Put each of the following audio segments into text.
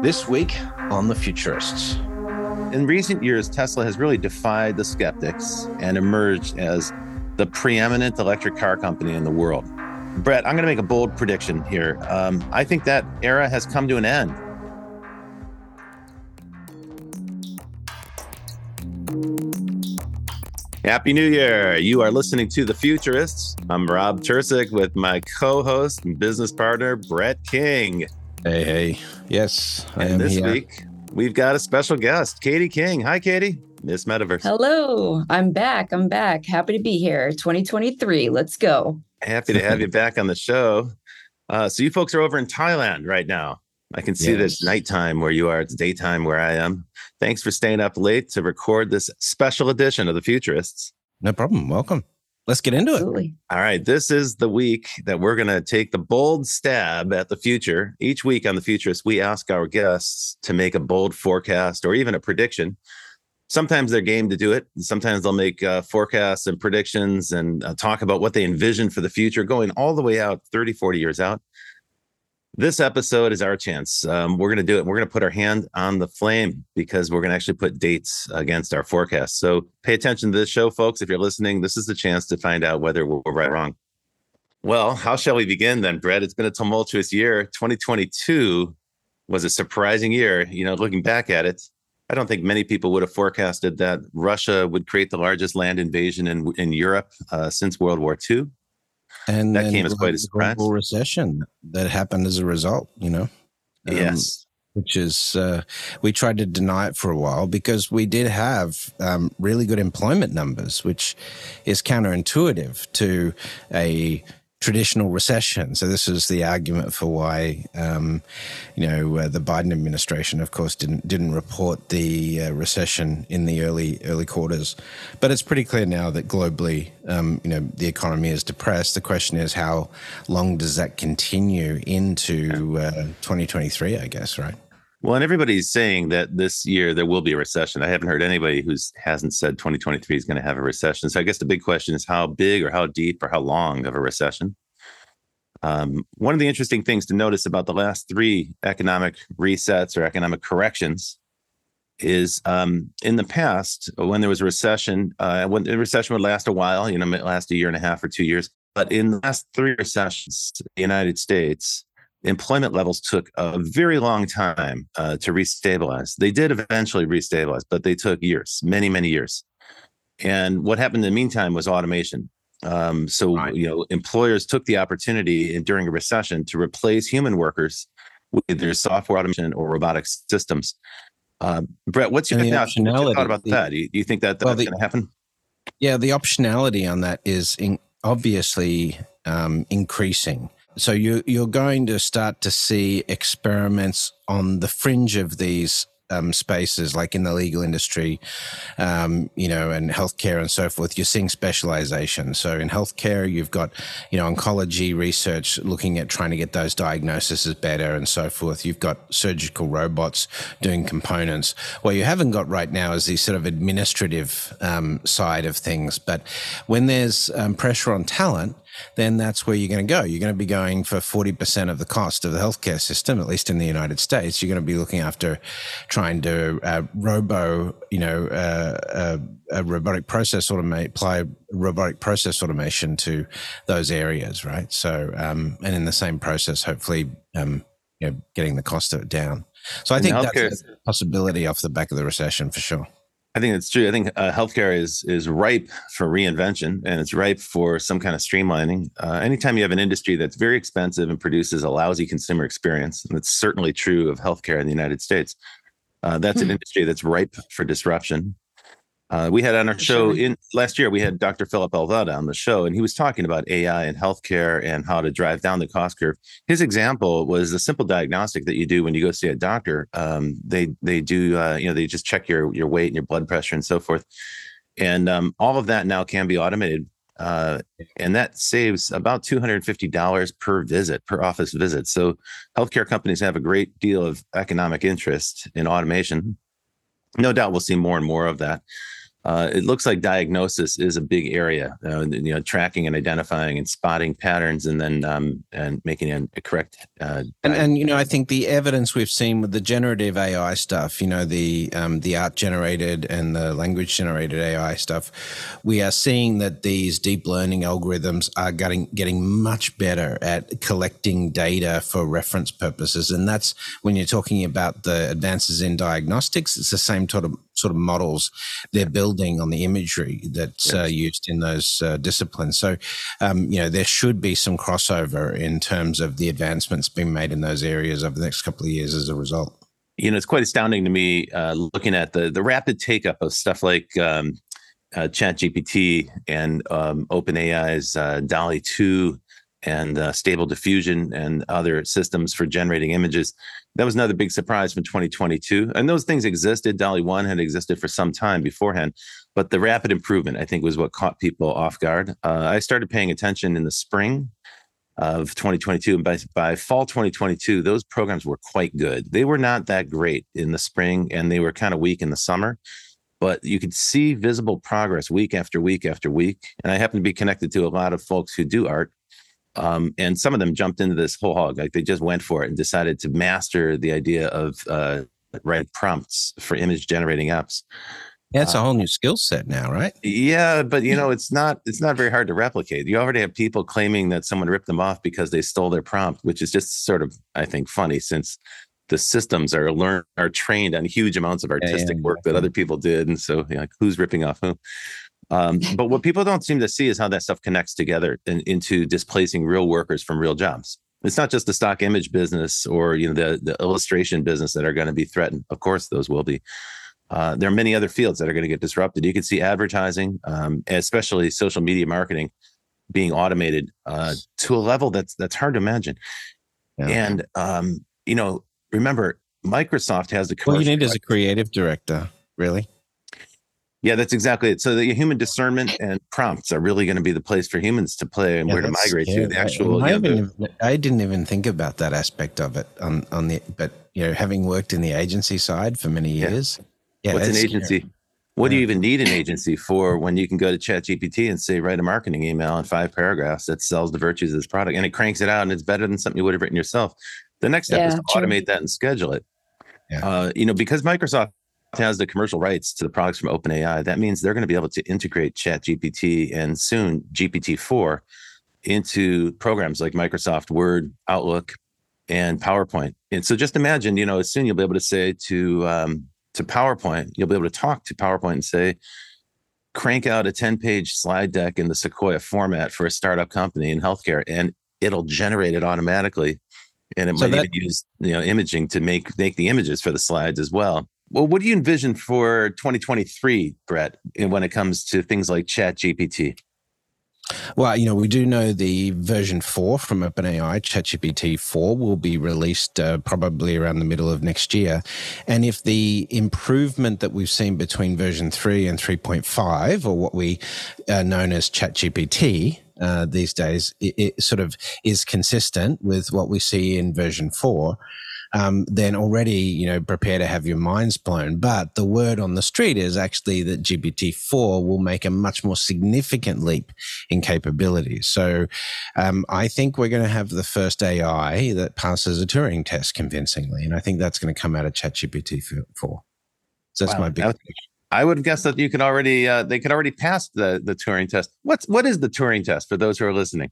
This week on The Futurists. In recent years, Tesla has really defied the skeptics and emerged as the preeminent electric car company in the world. Brett, I'm going to make a bold prediction here. Um, I think that era has come to an end. Happy New Year. You are listening to The Futurists. I'm Rob Tercek with my co host and business partner, Brett King. Hey, hey. Yes, I and am this here. week, we've got a special guest, Katie King. Hi, Katie. Miss Metaverse. Hello. I'm back. I'm back. Happy to be here. 2023. Let's go. Happy to have you back on the show. Uh, so, you folks are over in Thailand right now. I can see yes. this nighttime where you are. It's daytime where I am. Thanks for staying up late to record this special edition of the Futurists. No problem. Welcome let's get into Absolutely. it. All right. This is the week that we're going to take the bold stab at the future. Each week on the Futurist, we ask our guests to make a bold forecast or even a prediction. Sometimes they're game to do it. Sometimes they'll make uh, forecasts and predictions and uh, talk about what they envision for the future, going all the way out 30, 40 years out this episode is our chance. Um, we're going to do it. We're going to put our hand on the flame because we're going to actually put dates against our forecast. So pay attention to this show, folks. If you're listening, this is the chance to find out whether we're right or wrong. Well, how shall we begin then, Brett? It's been a tumultuous year. 2022 was a surprising year. You know, looking back at it, I don't think many people would have forecasted that Russia would create the largest land invasion in in Europe uh, since World War II and that came as quite a surprise. Global recession that happened as a result. You know, um, yes. Which is, uh, we tried to deny it for a while because we did have um, really good employment numbers, which is counterintuitive to a traditional recession. So this is the argument for why, um, you know, uh, the Biden administration, of course, didn't didn't report the uh, recession in the early early quarters. But it's pretty clear now that globally, um, you know, the economy is depressed. The question is, how long does that continue into uh, 2023? I guess, right? Well, and everybody's saying that this year there will be a recession. I haven't heard anybody who hasn't said 2023 is going to have a recession. So I guess the big question is how big or how deep or how long of a recession. Um, one of the interesting things to notice about the last three economic resets or economic corrections is um, in the past when there was a recession, uh, when the recession would last a while, you know, last a year and a half or two years. But in the last three recessions, the United States, employment levels took a very long time uh, to restabilize. They did eventually restabilize, but they took years, many, many years. And what happened in the meantime was automation. Um, so, right. you know, employers took the opportunity in, during a recession to replace human workers with either software automation or robotic systems. Uh, Brett, what's your, now, thought about the, that? Do you, you, think that that's well, going to happen? Yeah, the optionality on that is in, obviously um, increasing. So you you're going to start to see experiments on the fringe of these um, spaces, like in the legal industry, um, you know, and healthcare and so forth, you're seeing specialization. So in healthcare, you've got, you know, oncology research looking at trying to get those diagnoses better and so forth. You've got surgical robots doing components. What you haven't got right now is the sort of administrative um, side of things. But when there's um, pressure on talent, then that's where you're going to go. You're going to be going for 40% of the cost of the healthcare system, at least in the United States. You're going to be looking after trying to uh, robo, you know, uh, uh, a robotic process automate, apply robotic process automation to those areas, right? So, um, and in the same process, hopefully, um, you know, getting the cost of it down. So I think that's a possibility off the back of the recession for sure. I think it's true. I think uh, healthcare is is ripe for reinvention, and it's ripe for some kind of streamlining. Uh, anytime you have an industry that's very expensive and produces a lousy consumer experience, and it's certainly true of healthcare in the United States, uh, that's an hmm. industry that's ripe for disruption. Uh, we had on our show in last year, we had Dr. Philip Alvelda on the show, and he was talking about AI and healthcare and how to drive down the cost curve. His example was a simple diagnostic that you do when you go see a doctor. Um, they they do uh, you know they just check your your weight and your blood pressure and so forth, and um, all of that now can be automated, uh, and that saves about two hundred and fifty dollars per visit per office visit. So healthcare companies have a great deal of economic interest in automation. No doubt, we'll see more and more of that. Uh, it looks like diagnosis is a big area. Uh, you know, tracking and identifying and spotting patterns, and then um, and making a, a correct. Uh, and, and you know, I think the evidence we've seen with the generative AI stuff, you know, the um, the art generated and the language generated AI stuff, we are seeing that these deep learning algorithms are getting getting much better at collecting data for reference purposes, and that's when you're talking about the advances in diagnostics. It's the same sort of sort of models they're building on the imagery that's uh, yes. uh, used in those uh, disciplines. So, um, you know, there should be some crossover in terms of the advancements being made in those areas over the next couple of years as a result. You know, it's quite astounding to me uh, looking at the the rapid take up of stuff like um, uh, ChatGPT and um, OpenAI's uh, DALL-E 2 and uh, stable diffusion and other systems for generating images. That was another big surprise from 2022. And those things existed. DALL-E 1 had existed for some time beforehand, but the rapid improvement, I think, was what caught people off guard. Uh, I started paying attention in the spring of 2022. And by, by fall 2022, those programs were quite good. They were not that great in the spring and they were kind of weak in the summer but you could see visible progress week after week after week. And I happen to be connected to a lot of folks who do art um, and some of them jumped into this whole hog. Like they just went for it and decided to master the idea of uh, writing prompts for image generating apps. Yeah, it's a uh, whole new skill set now, right? Yeah, but you know, it's not it's not very hard to replicate. You already have people claiming that someone ripped them off because they stole their prompt, which is just sort of, I think, funny since the systems are learned are trained on huge amounts of artistic yeah, yeah, work that other people did, and so you know, like, who's ripping off who? Um, but what people don't seem to see is how that stuff connects together in, into displacing real workers from real jobs. It's not just the stock image business or you know the the illustration business that are going to be threatened. Of course, those will be. Uh, there are many other fields that are going to get disrupted. You can see advertising, um, especially social media marketing, being automated uh, to a level that's that's hard to imagine. Yeah. And um, you know, remember, Microsoft has the. Well, you need as a creative director, really. Yeah, that's exactly it. So the human discernment and prompts are really going to be the place for humans to play and yeah, where to migrate to. The actual. I, the, I, didn't even think about that aspect of it on on the, but you know, having worked in the agency side for many years. Yeah, yeah what's an agency? Scary. What do you even need an agency for when you can go to ChatGPT and say, write a marketing email in five paragraphs that sells the virtues of this product and it cranks it out and it's better than something you would have written yourself. The next step yeah, is to true. automate that and schedule it. Yeah. Uh, you know, because Microsoft has the commercial rights to the products from OpenAI, that means they're going to be able to integrate ChatGPT and soon GPT-4 into programs like Microsoft Word, Outlook, and PowerPoint. And so just imagine, you know, soon you'll be able to say to um, to PowerPoint, you'll be able to talk to PowerPoint and say, crank out a 10-page slide deck in the Sequoia format for a startup company in healthcare, and it'll generate it automatically. And it so might that, even use you know imaging to make make the images for the slides as well. Well, what do you envision for 2023, Brett, when it comes to things like Chat GPT? Well, you know, we do know the version 4 from OpenAI, ChatGPT 4, will be released uh, probably around the middle of next year. And if the improvement that we've seen between version 3 and 3.5, or what we uh, known as ChatGPT, uh, these days, it, it, sort of is consistent with what we see in version 4, um, then already, you know, prepare to have your minds blown. But the word on the street is actually that GPT-4 will make a much more significant leap in capabilities. So um, I think we're going to have the first AI that passes a Turing test convincingly. And I think that's going to come out of ChatGPT-4. So that's wow. my big I would have guessed that you could already uh, they could already pass the the Turing test. What's what is the Turing test for those who are listening?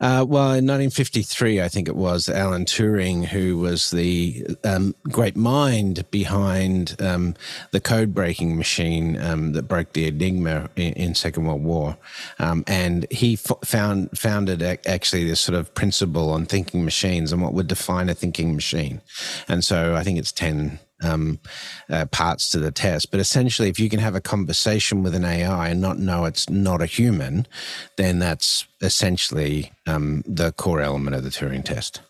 Uh, well, in 1953, I think it was Alan Turing who was the um, great mind behind um, the code breaking machine um, that broke the Enigma in, in Second World War, um, and he found founded actually this sort of principle on thinking machines and what would define a thinking machine, and so I think it's ten um, uh, parts to the test. But essentially, if you can have a conversation with an AI and not know it's not a human, then that's essentially um, the core element of the Turing test.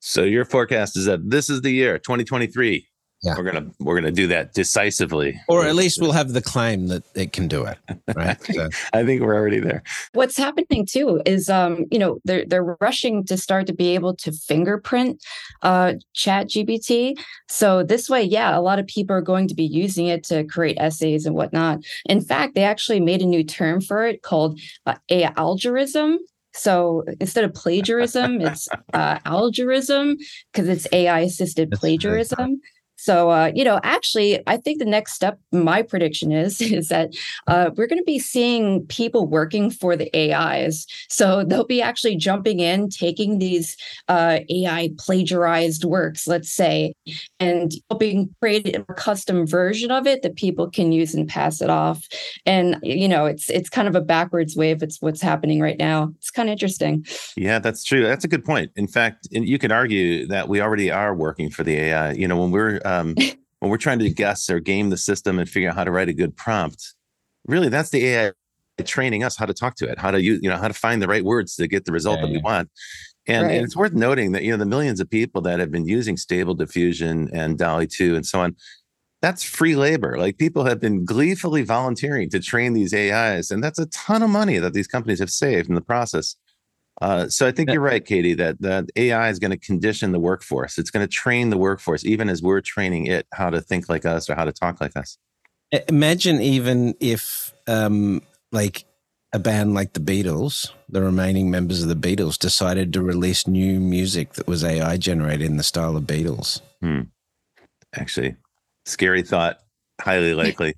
So your forecast is that this is the year, 2023. Yeah. We're gonna we're gonna do that decisively, or at least we'll have the claim that it can do it. Right. So. I think we're already there. What's happening too is, um, you know, they're they're rushing to start to be able to fingerprint uh, Chat GPT. So this way, yeah, a lot of people are going to be using it to create essays and whatnot. In fact, they actually made a new term for it called uh, a algorithm. So instead of plagiarism, it's uh, algorithm because it's AI assisted plagiarism. So, uh, you know, actually, I think the next step, my prediction is, is that uh, we're going to be seeing people working for the AIs. So they'll be actually jumping in, taking these uh, AI plagiarized works, let's say, and helping create a custom version of it that people can use and pass it off. And you know, it's it's kind of a backwards wave. it's what's happening right now. It's kind of interesting. Yeah, that's true. That's a good point. In fact, you could argue that we already are working for the AI. You know, when we're um, when we're trying to guess or game the system and figure out how to write a good prompt, really that's the AI training us how to talk to it, how to use, you know, how to find the right words to get the result yeah, that we want. And, right. and, it's worth noting that you know the millions of people that have been using Stable Diffusion and DALL-E 2 and so on, that's free labor. Like people have been gleefully volunteering to train these AIs, and that's a ton of money that these companies have saved in the process. Uh, so I think you're right, Katie, that that AI is going to condition the workforce. It's going to train the workforce, even as we're training it how to think like us or how to talk like us. Imagine even if, um, like, a band like the Beatles, the remaining members of the Beatles, decided to release new music that was AI generated in the style of Beatles. Hmm. Actually, scary thought. Highly likely.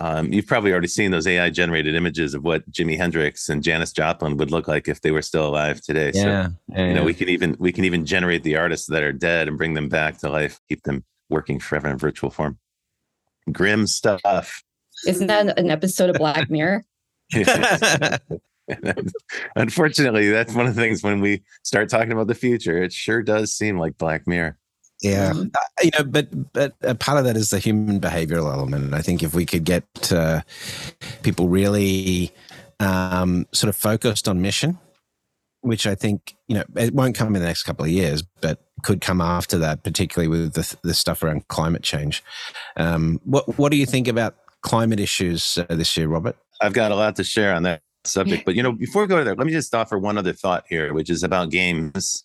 Um, you've probably already seen those AI generated images of what Jimi Hendrix and Janis Joplin would look like if they were still alive today. Yeah, so, yeah, you know, we can even we can even generate the artists that are dead and bring them back to life, keep them working forever in virtual form. Grim stuff. Isn't that an episode of Black Mirror? Unfortunately, that's one of the things when we start talking about the future, it sure does seem like Black Mirror. Yeah, mm-hmm. uh, you know, but but a part of that is the human behavioral element, and I think if we could get uh, people really um, sort of focused on mission, which I think you know it won't come in the next couple of years, but could come after that, particularly with the, the stuff around climate change. Um, what what do you think about climate issues uh, this year, Robert? I've got a lot to share on that subject, but you know, before we go to there, let me just offer one other thought here, which is about games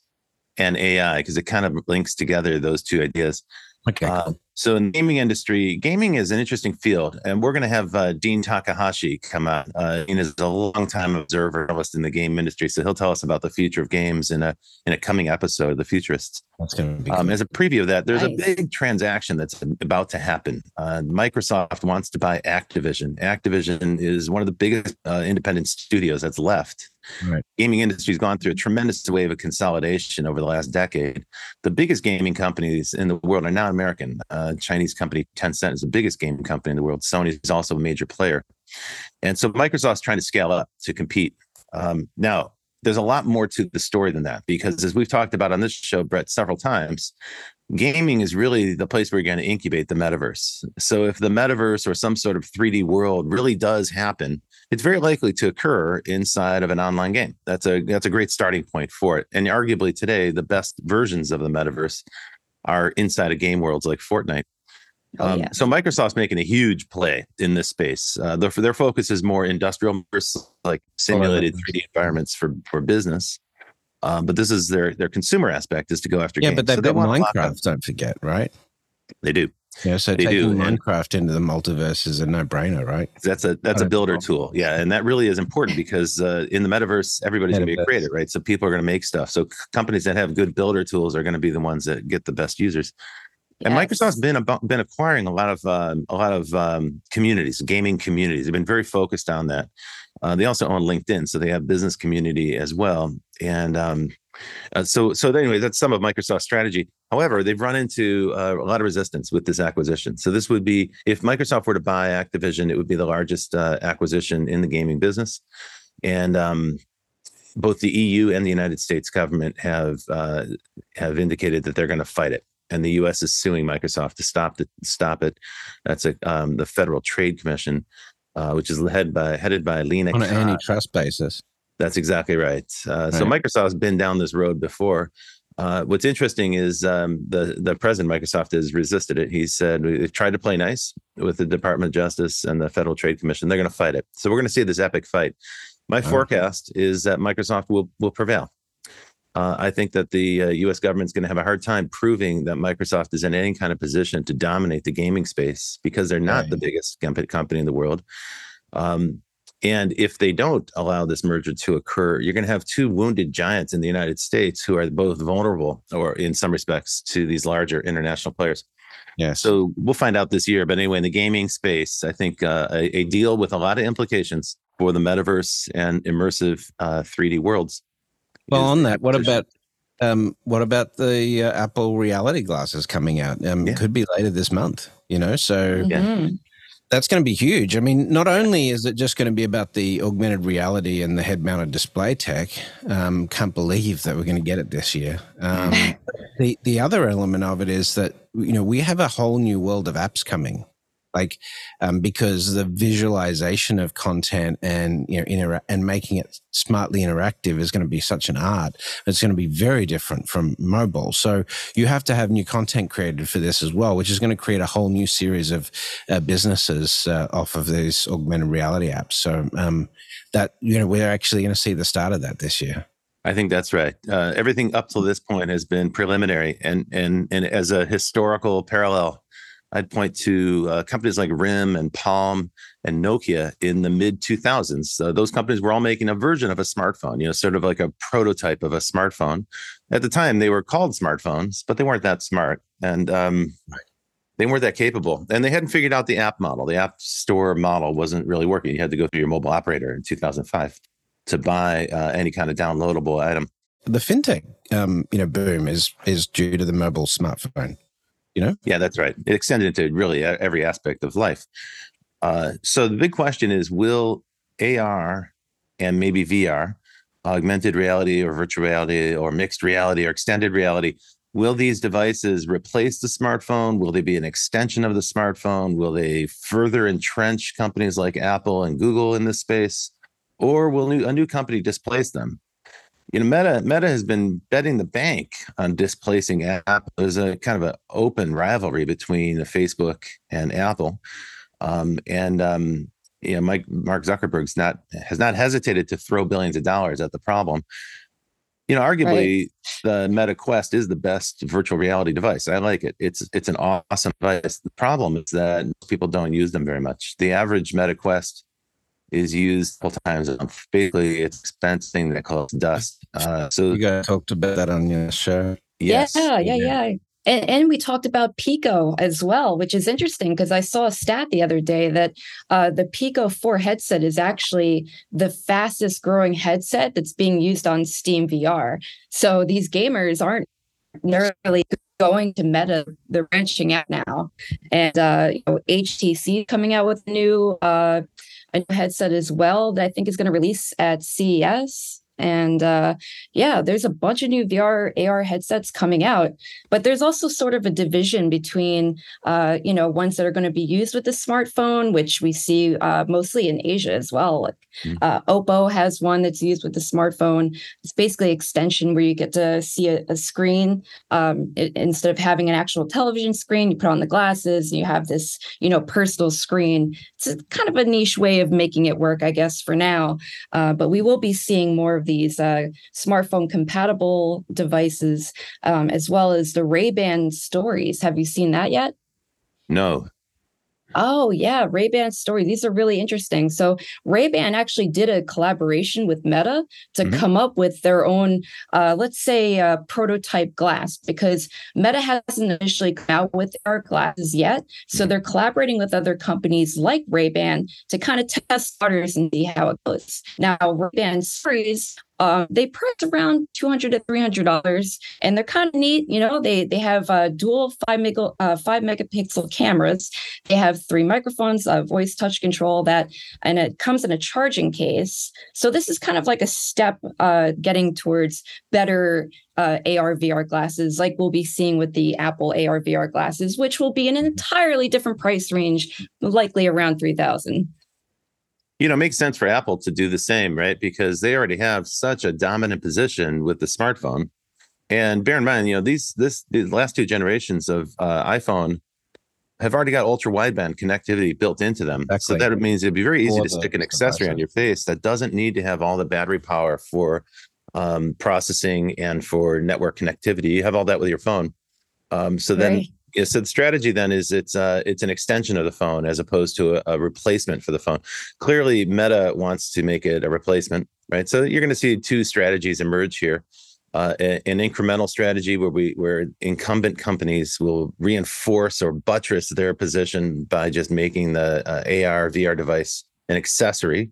and AI because it kind of links together those two ideas. Okay. Uh, so in the gaming industry, gaming is an interesting field, and we're going to have uh, Dean Takahashi come out. Uh, Dean is a long-time observer analyst in the game industry, so he'll tell us about the future of games in a in a coming episode of The Futurists. That's going to be um, as a preview of that. There's nice. a big transaction that's about to happen. Uh, Microsoft wants to buy Activision. Activision is one of the biggest uh, independent studios that's left Right. Gaming industry has gone through a tremendous wave of consolidation over the last decade. The biggest gaming companies in the world are now American. Uh, Chinese company Tencent is the biggest game company in the world. Sony is also a major player, and so Microsoft's trying to scale up to compete. Um, now, there's a lot more to the story than that because, as we've talked about on this show, Brett, several times, gaming is really the place where you're going to incubate the metaverse. So, if the metaverse or some sort of 3D world really does happen, it's very likely to occur inside of an online game. That's a that's a great starting point for it. And arguably today, the best versions of the metaverse are inside of game worlds like Fortnite. Oh, um. So Microsoft's making a huge play in this space. Uh, their, their focus is more industrial, like simulated 3D environments for for business. Um, but this is their their consumer aspect is to go after games. yeah, games. but they've so got they Minecraft. Don't forget, right? They do. Yeah, so they taking do. Minecraft into the multiverse is a no-brainer, right? That's a that's a builder tool. Yeah, and that really is important because uh, in the metaverse, everybody's going to be a creator, right? So people are going to make stuff. So companies that have good builder tools are going to be the ones that get the best users. Yes. And Microsoft's been about, been acquiring a lot of uh, a lot of um, communities, gaming communities. They've been very focused on that. Uh, they also own LinkedIn, so they have business community as well. And um, uh, so, so anyway, that's some of Microsoft's strategy. However, they've run into uh, a lot of resistance with this acquisition. So, this would be if Microsoft were to buy Activision, it would be the largest uh, acquisition in the gaming business, and um, both the EU and the United States government have uh, have indicated that they're going to fight it. And the U.S. is suing Microsoft to stop it. Stop it. That's a, um, the Federal Trade Commission, uh, which is headed by headed by Lina on an antitrust basis. That's exactly right. Uh, right. So Microsoft's been down this road before. Uh, what's interesting is um, the the president of Microsoft has resisted it. He said they've tried to play nice with the Department of Justice and the Federal Trade Commission. They're going to fight it. So we're going to see this epic fight. My okay. forecast is that Microsoft will will prevail. Uh, I think that the uh, U.S. government is going to have a hard time proving that Microsoft is in any kind of position to dominate the gaming space because they're not right. the biggest company in the world. Um, and if they don't allow this merger to occur, you're going to have two wounded giants in the United States who are both vulnerable, or in some respects, to these larger international players. Yeah. So we'll find out this year. But anyway, in the gaming space, I think uh, a, a, deal with a lot of implications for the metaverse and immersive uh, 3D worlds well, on that, what about um, what about the uh, Apple Reality glasses coming out? Um, yeah. Could be later this month. You know, so mm-hmm. That's going to be huge. I mean, not only is it just going to be about the augmented reality and the head-mounted display tech. Um, can't believe that we're going to get it this year. Um, the the other element of it is that you know we have a whole new world of apps coming like um, because the visualization of content and you know and making it smartly interactive is going to be such an art. It's going to be very different from mobile. So you have to have new content created for this as well which is going to create a whole new series of uh, businesses uh, off of these augmented reality apps. So um, that you know we're actually going to see the start of that this year. I think that's right. Uh, everything up to this point has been preliminary, and and and as a historical parallel, I'd point to uh, companies like RIM and Palm and Nokia in the mid 2000s. Uh, those companies were all making a version of a smartphone, you know, sort of like a prototype of a smartphone. At the time, they were called smartphones, but they weren't that smart and um, they weren't that capable. And they hadn't figured out the app model. The app store model wasn't really working. You had to go through your mobile operator in 2005 to buy uh, any kind of downloadable item. The fintech, um, you know, boom is is due to the mobile smartphone you know? Yeah, that's right. It extended into really every aspect of life. Uh, so the big question is will AR and maybe VR, augmented reality or virtual reality or mixed reality or extended reality, will these devices replace the smartphone? Will they be an extension of the smartphone? Will they further entrench companies like Apple and Google in this space? Or will a new company displace them? You know, Meta Meta has been betting the bank on displacing Apple. There's a kind of an open rivalry between Facebook and Apple, um, and um, you know, Mike Mark Zuckerberg's not has not hesitated to throw billions of dollars at the problem. You know, arguably, right. the Meta Quest is the best virtual reality device. I like it. It's it's an awesome device. The problem is that people don't use them very much. The average Meta Quest is used multiple times. Basically, it's expensing that calls dust. Uh, so you guys talked about that on your show. Yes. Yeah, yeah, yeah. And, and, we talked about Pico as well, which is interesting because I saw a stat the other day that uh, the Pico 4 headset is actually the fastest growing headset that's being used on Steam VR. So these gamers aren't necessarily going to Meta; they're branching out now, and uh, you know, HTC coming out with a new uh, a headset as well that I think is going to release at CES. And uh, yeah, there's a bunch of new VR AR headsets coming out, but there's also sort of a division between, uh, you know, ones that are going to be used with the smartphone, which we see uh, mostly in Asia as well. Like mm-hmm. uh, Oppo has one that's used with the smartphone. It's basically extension where you get to see a, a screen um, it, instead of having an actual television screen. You put on the glasses, and you have this, you know, personal screen. It's kind of a niche way of making it work, I guess, for now. Uh, but we will be seeing more these uh, smartphone compatible devices, um, as well as the Ray Ban stories. Have you seen that yet? No, Oh yeah, Ray-Ban story. These are really interesting. So Ray-Ban actually did a collaboration with Meta to mm-hmm. come up with their own, uh, let's say, uh, prototype glass because Meta hasn't initially come out with our glasses yet. So mm-hmm. they're collaborating with other companies like Ray-Ban to kind of test waters and see how it goes. Now Ray-Ban stories um, they price around two hundred to three hundred dollars, and they're kind of neat. You know, they they have uh, dual five uh, five megapixel cameras. They have three microphones, uh, voice touch control that, and it comes in a charging case. So this is kind of like a step uh, getting towards better uh, AR VR glasses, like we'll be seeing with the Apple AR VR glasses, which will be in an entirely different price range, likely around three thousand you know, it makes sense for Apple to do the same, right? Because they already have such a dominant position with the smartphone. And bear in mind, you know, these this the last two generations of uh, iPhone have already got ultra wideband connectivity built into them. Exactly. So that means it'd be very easy to stick an accessory on your face that doesn't need to have all the battery power for um, processing and for network connectivity. You have all that with your phone. Um, so then, right. Yeah, so the strategy then is it's uh, it's an extension of the phone as opposed to a, a, replacement for the phone. Clearly, Meta wants to make it a replacement, right? So you're going to see two strategies emerge here uh, an incremental strategy where we where incumbent companies will reinforce or buttress their position by just making the uh, AR VR device an accessory,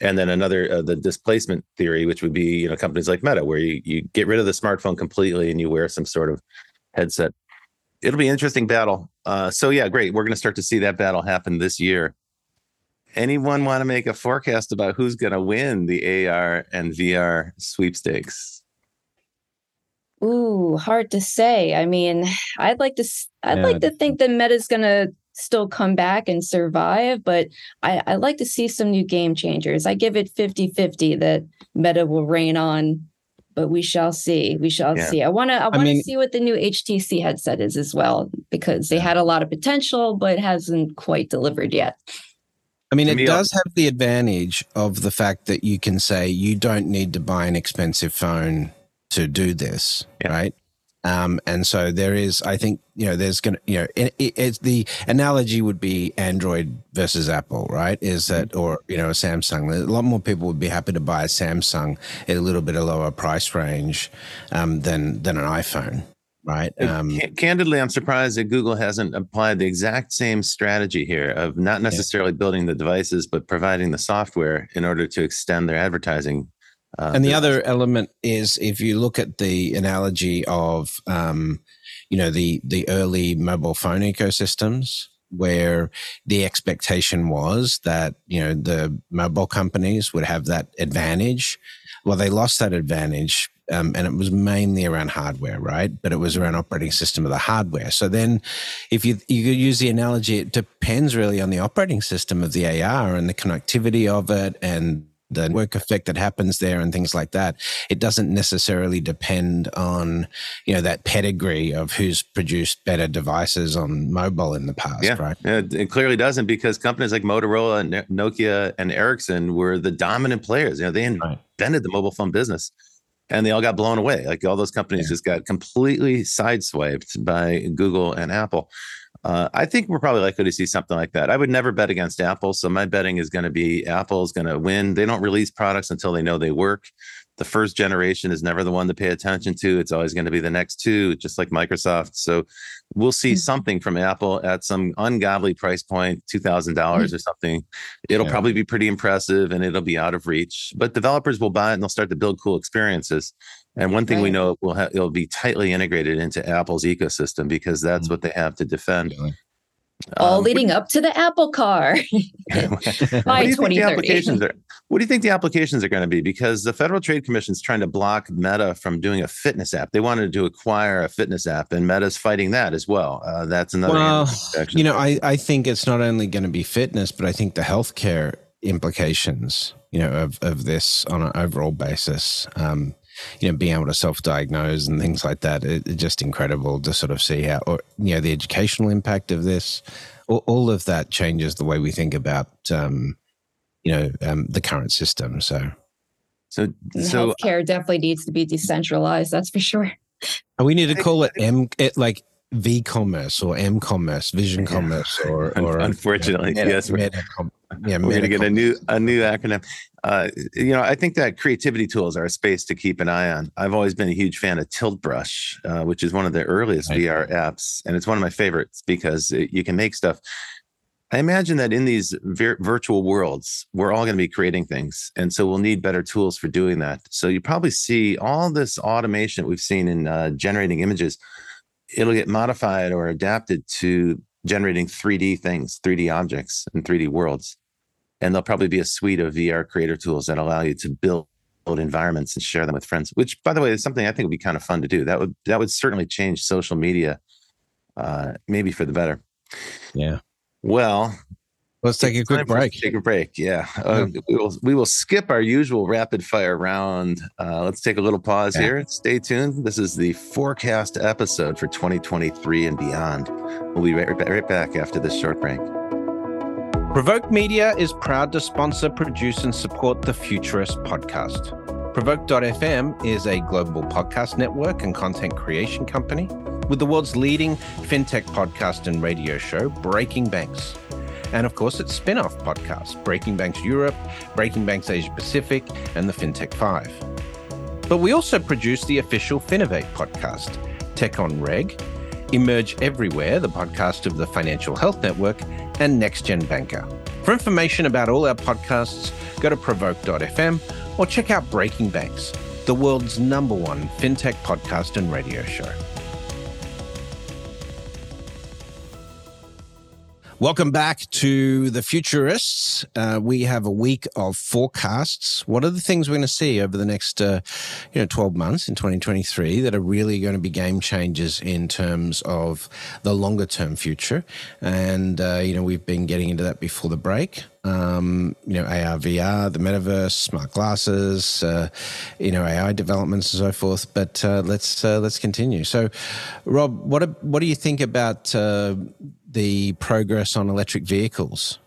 and then another uh, the displacement theory, which would be you know companies like Meta, where you you get rid of the smartphone completely and you wear some sort of headset. It'll be an interesting battle. Uh, so yeah, great. We're going to start to see that battle happen this year. Anyone want to make a forecast about who's going to win the AR and VR sweepstakes? Ooh, hard to say. I mean, I'd like to I'd yeah. like to think that Meta's gonna still come back and survive, but I, I like to see some new game changers. I give it 50-50 that Meta will reign on, but we shall see. We shall yeah. see. I wanna I wanna I mean, see what the new HTC headset is as well, because they had a lot of potential, but hasn't quite delivered yet. I mean, it does have the advantage of the fact that you can say you don't need to buy an expensive phone to do this, yeah. right? Um, and so there is, I think, you know, there's going to, you know, it, it, it's the analogy would be Android versus Apple, right? Is that, mm-hmm. or, you know, a Samsung. A lot more people would be happy to buy a Samsung at a little bit of lower price range um, than, than an iPhone, right? Um, Candidly, I'm surprised that Google hasn't applied the exact same strategy here of not necessarily yeah. building the devices, but providing the software in order to extend their advertising uh, and the other element is if you look at the analogy of, um, you know, the the early mobile phone ecosystems, where the expectation was that you know the mobile companies would have that advantage. Well, they lost that advantage um, and it was mainly around hardware, right? But it was around operating system of the hardware. So then, if you you use the analogy, it depends really on the operating system of the AR and the connectivity of it and the work effect that happens there and things like that. It doesn't necessarily depend on, you know, that pedigree of who's produced better devices on mobile in the past, yeah. right? Yeah, it clearly doesn't because companies like Motorola and Nokia and Ericsson were the dominant players. You know, they invented right. the mobile phone business and they all got blown away. Like all those companies yeah. just got completely sideswiped by Google and Apple. Uh, I think we're probably likely to see something like that. I would never bet against Apple, so my betting is going to be Apple is going to win. They don't release products until they know they work. The first generation is never the one to pay attention to. It's always going to be the next two, just like Microsoft. So we'll see mm-hmm. something from Apple at some ungodly price point, two thousand dollars mm-hmm. or something. It'll yeah. probably be pretty impressive, and it'll be out of reach. But developers will buy it and they'll start to build cool experiences. And one thing right. we know will ha- it'll be tightly integrated into Apple's ecosystem because that's mm-hmm. what they have to defend. All um, leading up to the Apple Car by 2030. applications are, what do you think the applications are going to be? Because the Federal Trade Commission is trying to block Meta from doing a fitness app. They wanted to acquire a fitness app, and Meta's fighting that as well. Uh, that's another. Well, you know, I, I think it's not only going to be fitness, but I think the healthcare implications, you know, of, of this on an overall basis. Um, you know, being able to self-diagnose and things like that. It, it's just incredible to sort of see how, or, you know, the educational impact of this. All, all of that changes the way we think about, um, you know, um, the current system. So, so, so healthcare definitely needs to be decentralized. That's for sure. We need to call it M, it, like V commerce or M commerce, vision commerce, or, or unfortunately, you know, yes, meta, meta, yeah, we're going to get a new a new acronym. Uh, you know, I think that creativity tools are a space to keep an eye on. I've always been a huge fan of Tilt Brush, uh, which is one of the earliest right. VR apps, and it's one of my favorites because it, you can make stuff. I imagine that in these vir- virtual worlds, we're all going to be creating things, and so we'll need better tools for doing that. So you probably see all this automation that we've seen in uh, generating images. It'll get modified or adapted to generating 3D things, 3D objects, and 3D worlds and there'll probably be a suite of VR creator tools that allow you to build environments and share them with friends. Which, by the way, is something I think would be kind of fun to do. That would that would certainly change social media, uh, maybe for the better. Yeah. Well, Let's take a quick break. Take a break. Yeah. Uh, we, will, we will skip our usual rapid fire round. Uh, let's take a little pause yeah. here. Stay tuned. This is the forecast episode for 2023 and beyond. We'll be right, right back after this short break. Provoke Media is proud to sponsor, produce, and support the Futurist podcast. Provoke.fm is a global podcast network and content creation company with the world's leading fintech podcast and radio show, Breaking Banks and of course its spin off podcasts Breaking Banks Europe, Breaking Banks Asia Pacific, and the FinTech 5. But we also produce the official Finovate podcast, Tech on Reg, Emerge Everywhere, the podcast of the Financial Health Network, and Next Gen Banker. For information about all our podcasts, go to provoke.fm or check out Breaking Banks, the world's number one fintech podcast and radio show. Welcome back to the Futurists. Uh, we have a week of forecasts. What are the things we're going to see over the next, uh, you know, twelve months in 2023 that are really going to be game changers in terms of the longer term future? And uh, you know, we've been getting into that before the break. Um, you know, AR, VR, the metaverse, smart glasses, uh, you know, AI developments and so forth. But uh, let's uh, let's continue. So, Rob, what what do you think about the progress on electric vehicles?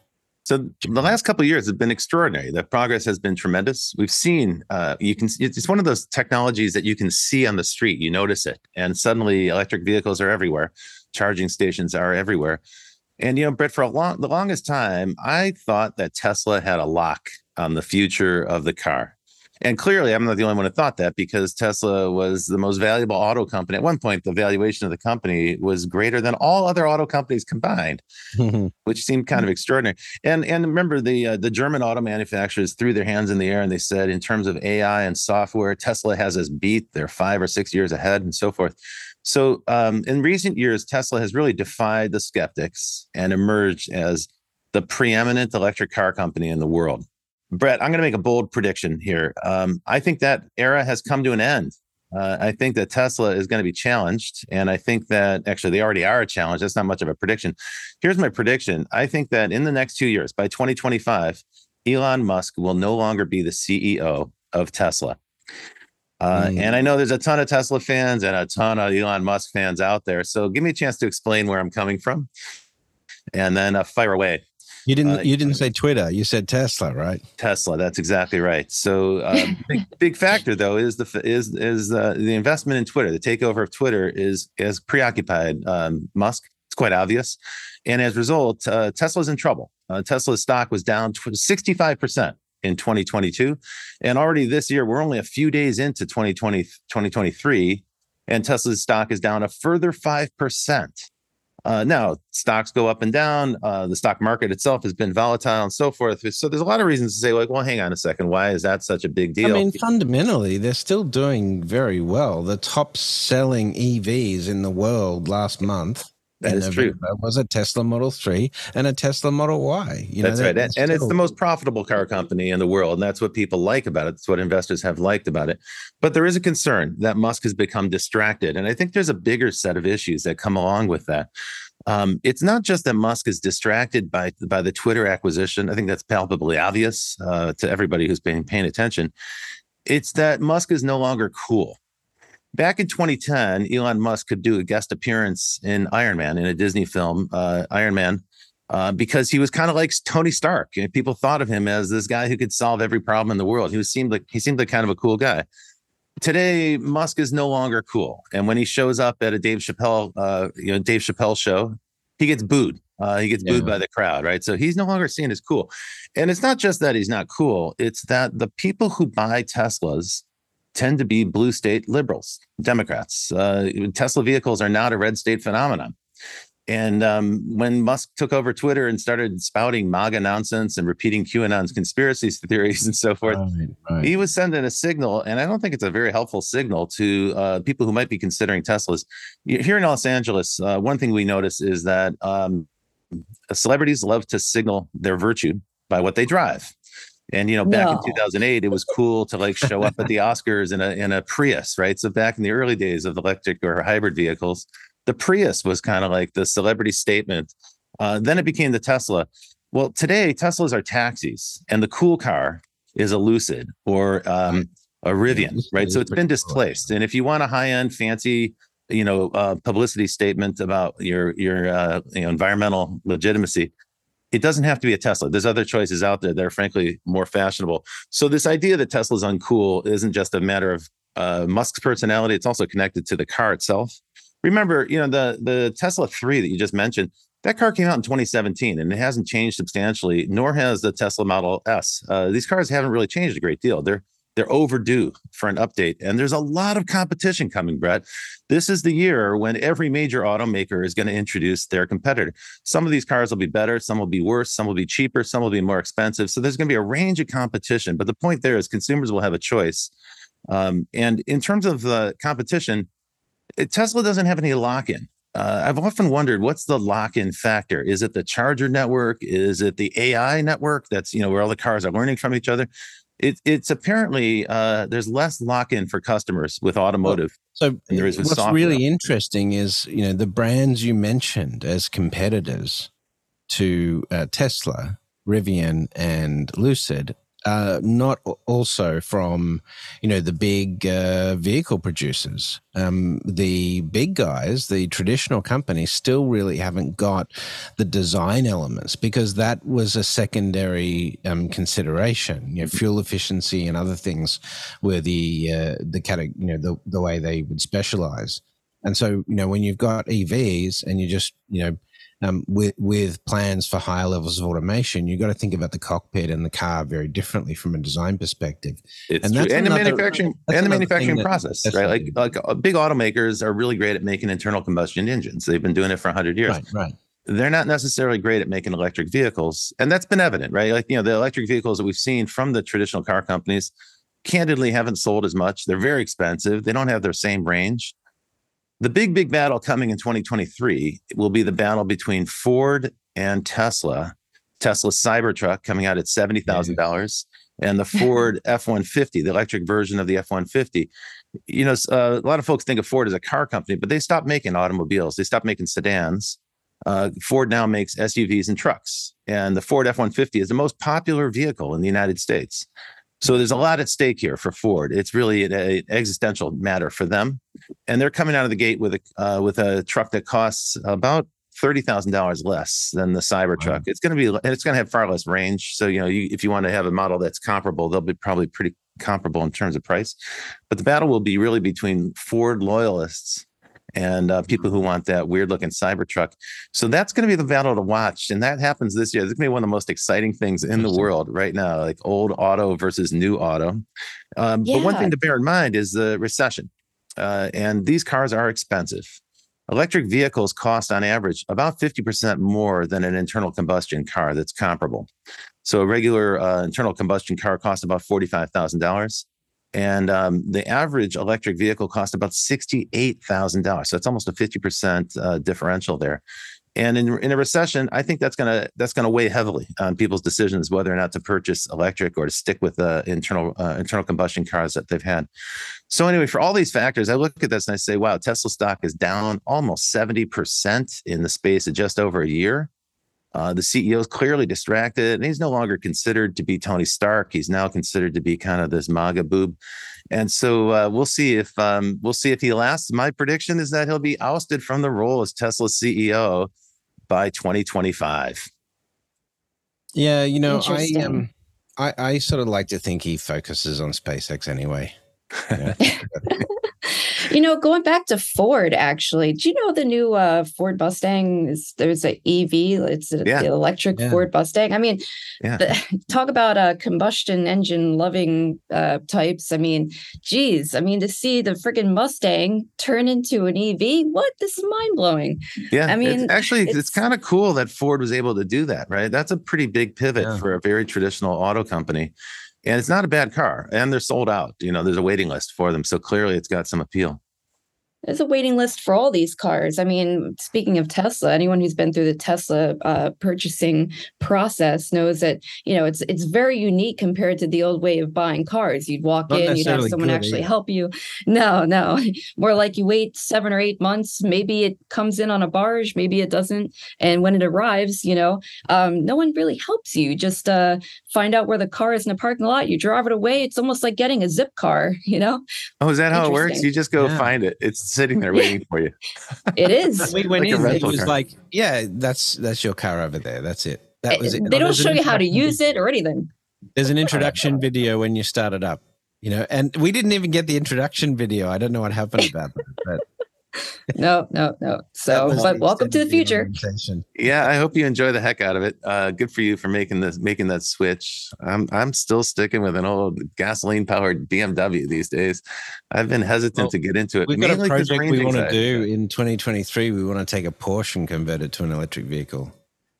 So the last couple of years have been extraordinary. The progress has been tremendous. We've seen uh, you can it's one of those technologies that you can see on the street. You notice it, and suddenly electric vehicles are everywhere. Charging stations are everywhere. And you know, Brett, for a long the longest time, I thought that Tesla had a lock on the future of the car. And clearly, I'm not the only one who thought that because Tesla was the most valuable auto company. At one point, the valuation of the company was greater than all other auto companies combined, which seemed kind of extraordinary. And and remember, the uh, the German auto manufacturers threw their hands in the air and they said, in terms of AI and software, Tesla has us beat. They're five or six years ahead, and so forth. So, um, in recent years, Tesla has really defied the skeptics and emerged as the preeminent electric car company in the world. Brett, I'm going to make a bold prediction here. Um, I think that era has come to an end. Uh, I think that Tesla is going to be challenged. And I think that actually they already are a challenge. That's not much of a prediction. Here's my prediction I think that in the next two years, by 2025, Elon Musk will no longer be the CEO of Tesla. Uh, mm. And I know there's a ton of Tesla fans and a ton of Elon Musk fans out there. So give me a chance to explain where I'm coming from and then uh, fire away. You didn't. Uh, you didn't say Twitter. You said Tesla, right? Tesla. That's exactly right. So, uh, big, big factor though is the is is uh, the investment in Twitter. The takeover of Twitter is is preoccupied um, Musk. It's quite obvious, and as a result, uh, Tesla's in trouble. Uh, Tesla's stock was down sixty five percent in 2022, and already this year we're only a few days into 2020 2023, and Tesla's stock is down a further five percent. Uh, now, stocks go up and down. Uh, the stock market itself has been volatile and so forth. So there's a lot of reasons to say, like, well, hang on a second. Why is that such a big deal? I mean, fundamentally, they're still doing very well. The top selling EVs in the world last month that is true. Was a Tesla Model 3 and a Tesla Model Y. You know, that's right. And, and, it's the most profitable car company in the world. And that's what people like about it. That's what investors have liked about it. But there is a concern that Musk has become distracted. And I think there's a bigger set of issues that come along with that. Um, it's not just that Musk is distracted by, by the Twitter acquisition. I think that's palpably obvious uh, to everybody who's been paying attention. It's that Musk is no longer cool back in 2010, Elon Musk could do a guest appearance in Iron Man in a Disney film, uh, Iron Man, uh, because he was kind of like Tony Stark. And people thought of him as this guy who could solve every problem in the world. He was seemed like he seemed like kind of a cool guy. Today, Musk is no longer cool, and when he shows up at a Dave Chappelle, uh, you know, Dave Chappelle show, he gets booed. Uh, he gets yeah. booed by the crowd, right? So he's no longer seen as cool. And it's not just that he's not cool; it's that the people who buy Teslas tend to be blue state liberals, Democrats. Uh, Tesla vehicles are not a red state phenomenon. And um, when Musk took over Twitter and started spouting MAGA nonsense and repeating QAnon's conspiracy theories and so forth, right, right. he was sending a signal. And I don't think it's a very helpful signal to uh, people who might be considering Teslas. Here in Los Angeles, uh, one thing we notice is that um, celebrities love to signal their virtue by what they drive. And you know, back no. in 2008, it was cool to like show up at the Oscars in a in a Prius, right? So back in the early days of electric or hybrid vehicles, the Prius was kind of like the celebrity statement. Uh, then it became the Tesla. Well, today Teslas are taxis, and the cool car is a Lucid or um, a Rivian, right? So it's been displaced. And if you want a high-end, fancy, you know, uh, publicity statement about your your uh, you know, environmental legitimacy, it doesn't have to be a Tesla. There's other choices out there that are frankly more fashionable. So this idea that Tesla's uncool isn't just a matter of uh, Musk's personality; it's also connected to the car itself. Remember, you know, the the Tesla 3 that you just mentioned, that car came out in 2017 and it hasn't changed substantially, nor has the Tesla Model S. Uh, these cars haven't really changed a great deal. They're they're overdue for an update. And there's a lot of competition coming, Brett. This is the year when every major automaker is going to introduce their competitor. Some of these cars will be better, some will be worse, some will be cheaper, some will be more expensive. So there's going to be a range of competition. But the point there is consumers will have a choice. Um, and in terms of the competition, Tesla doesn't have any lock in. Uh, I've often wondered what's the lock-in factor. Is it the charger network? Is it the AI network? That's you know where all the cars are learning from each other. It, it's apparently uh, there's less lock-in for customers with automotive. So there is what's software. really interesting is you know the brands you mentioned as competitors to uh, Tesla, Rivian, and Lucid uh, not also from you know the big uh, vehicle producers. Um, the big guys, the traditional companies, still really haven't got the design elements because that was a secondary um, consideration. You know, fuel efficiency and other things were the uh, the category, you know the the way they would specialize. And so you know when you've got EVs and you just you know um, with with plans for higher levels of automation, you've got to think about the cockpit and the car very differently from a design perspective. It's and, and the manufacturing and the manufacturing process, right? Like like uh, big automakers are really great at making internal combustion engines. They've been doing it for hundred years. Right, right. They're not necessarily great at making electric vehicles, and that's been evident, right? Like you know, the electric vehicles that we've seen from the traditional car companies, candidly, haven't sold as much. They're very expensive. They don't have their same range. The big, big battle coming in 2023 will be the battle between Ford and Tesla. Tesla's Cybertruck coming out at $70,000 and the Ford F 150, the electric version of the F 150. You know, uh, a lot of folks think of Ford as a car company, but they stopped making automobiles, they stopped making sedans. Uh, Ford now makes SUVs and trucks, and the Ford F 150 is the most popular vehicle in the United States. So there's a lot at stake here for Ford. It's really an, an existential matter for them, and they're coming out of the gate with a uh, with a truck that costs about thirty thousand dollars less than the Cybertruck. Wow. It's going to be and it's going to have far less range. So you know, you, if you want to have a model that's comparable, they'll be probably pretty comparable in terms of price. But the battle will be really between Ford loyalists and uh, people who want that weird looking Cybertruck. So that's going to be the battle to watch. And that happens this year. It's going to be one of the most exciting things in the world right now, like old auto versus new auto. Um, yeah. But one thing to bear in mind is the recession. Uh, and these cars are expensive. Electric vehicles cost on average about 50% more than an internal combustion car that's comparable. So a regular uh, internal combustion car costs about $45,000 and um, the average electric vehicle cost about $68,000. So it's almost a 50% uh, differential there. And in, in a recession, I think that's gonna that's gonna weigh heavily on people's decisions whether or not to purchase electric or to stick with the internal uh, internal combustion cars that they've had. So anyway, for all these factors, I look at this and I say, wow, Tesla stock is down almost seventy percent in the space of just over a year. Uh, the CEO is clearly distracted, and he's no longer considered to be Tony Stark. He's now considered to be kind of this MAGA boob, and so uh, we'll see if um, we'll see if he lasts. My prediction is that he'll be ousted from the role as Tesla's CEO by 2025. Yeah, you know, I um, I, I sort of like to think he focuses on SpaceX anyway. Yeah. You know, going back to Ford, actually, do you know the new uh, Ford Mustang? Is, there's an EV, it's a, yeah. the electric yeah. Ford Mustang. I mean, yeah. the, talk about a uh, combustion engine loving uh, types. I mean, geez, I mean, to see the freaking Mustang turn into an EV, what? This is mind blowing. Yeah. I mean, it's actually, it's, it's kind of cool that Ford was able to do that, right? That's a pretty big pivot for a very traditional auto company and it's not a bad car and they're sold out you know there's a waiting list for them so clearly it's got some appeal there's a waiting list for all these cars. I mean, speaking of Tesla, anyone who's been through the Tesla uh, purchasing process knows that you know it's it's very unique compared to the old way of buying cars. You'd walk Not in, you'd have someone good, actually help you. No, no, more like you wait seven or eight months. Maybe it comes in on a barge, maybe it doesn't, and when it arrives, you know, um, no one really helps you. Just uh, find out where the car is in the parking lot. You drive it away. It's almost like getting a Zipcar. You know. Oh, is that how it works? You just go yeah. find it. It's sitting there waiting for you. it is. we went like in. It was car. like, yeah, that's that's your car over there. That's it. That was eh, it. They don't show you how to use it or anything. There's an introduction video when you start it up, you know, and we didn't even get the introduction video. I don't know what happened about that, but no, no, no. So, but welcome to the future. Yeah, I hope you enjoy the heck out of it. Uh, good for you for making this, making that switch. I'm, I'm still sticking with an old gasoline powered BMW these days. I've been hesitant well, to get into it. We've got a project we want to do in 2023. We want to take a Porsche and convert it to an electric vehicle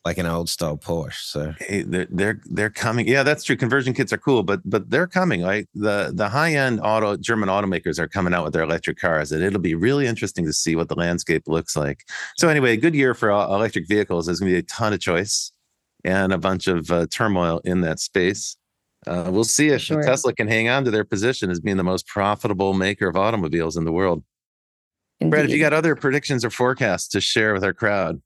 like an old style Porsche. So hey, they're they're they're coming. Yeah, that's true. Conversion kits are cool, but but they're coming. Right, the the high end auto German automakers are coming out with their electric cars, and it'll be really interesting to see what the landscape looks like. So anyway, a good year for electric vehicles. There's going to be a ton of choice and a bunch of uh, turmoil in that space. Uh, we'll see if sure. Tesla can hang on to their position as being the most profitable maker of automobiles in the world. Indeed. Brad, if you got other predictions or forecasts to share with our crowd,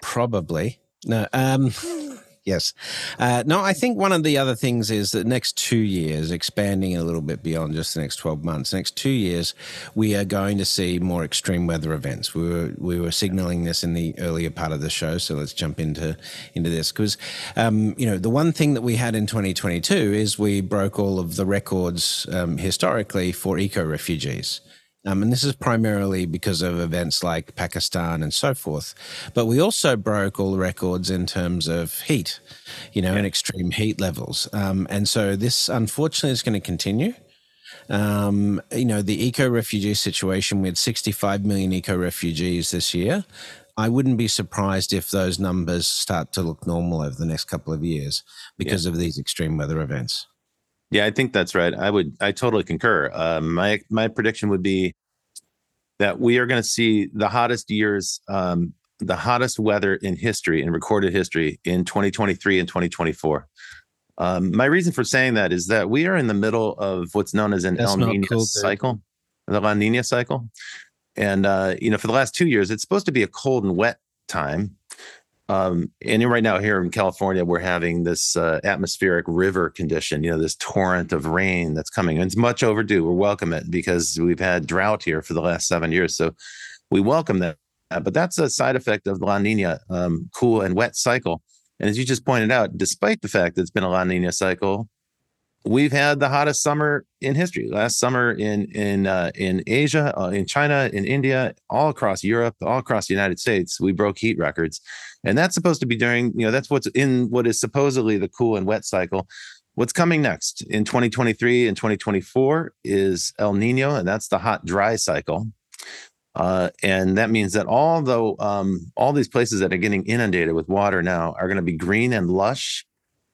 Probably. No. Um, yes. Uh, no, I think one of the other things is that next two years, expanding a little bit beyond just the next 12 months, next two years, we are going to see more extreme weather events. We were, we were signaling this in the earlier part of the show. So let's jump into, into this because, um, you know, the one thing that we had in 2022 is we broke all of the records um, historically for eco refugees. Um, and this is primarily because of events like Pakistan and so forth. But we also broke all the records in terms of heat, you know, yeah. and extreme heat levels. Um, and so this, unfortunately, is going to continue. Um, you know, the eco refugee situation, we had 65 million eco refugees this year. I wouldn't be surprised if those numbers start to look normal over the next couple of years because yeah. of these extreme weather events. Yeah, I think that's right. I would, I totally concur. Uh, my my prediction would be that we are going to see the hottest years, um, the hottest weather in history, in recorded history, in 2023 and 2024. Um, my reason for saying that is that we are in the middle of what's known as an that's El Nino cool, cycle, the La Nina cycle, and uh, you know, for the last two years, it's supposed to be a cold and wet time um, and right now here in California, we're having this uh, atmospheric river condition, you know, this torrent of rain that's coming. And it's much overdue. We welcome it because we've had drought here for the last seven years. So we welcome that. But that's a side effect of the La Nina um, cool and wet cycle. And as you just pointed out, despite the fact that it's been a La Nina cycle, we've had the hottest summer in history. Last summer in in uh, in Asia, uh, in China, in India, all across Europe, all across the United States, we broke heat records, and that's supposed to be during you know that's what's in what is supposedly the cool and wet cycle. What's coming next in 2023 and 2024 is El Nino, and that's the hot dry cycle. Uh, and that means that although um, all these places that are getting inundated with water now are going to be green and lush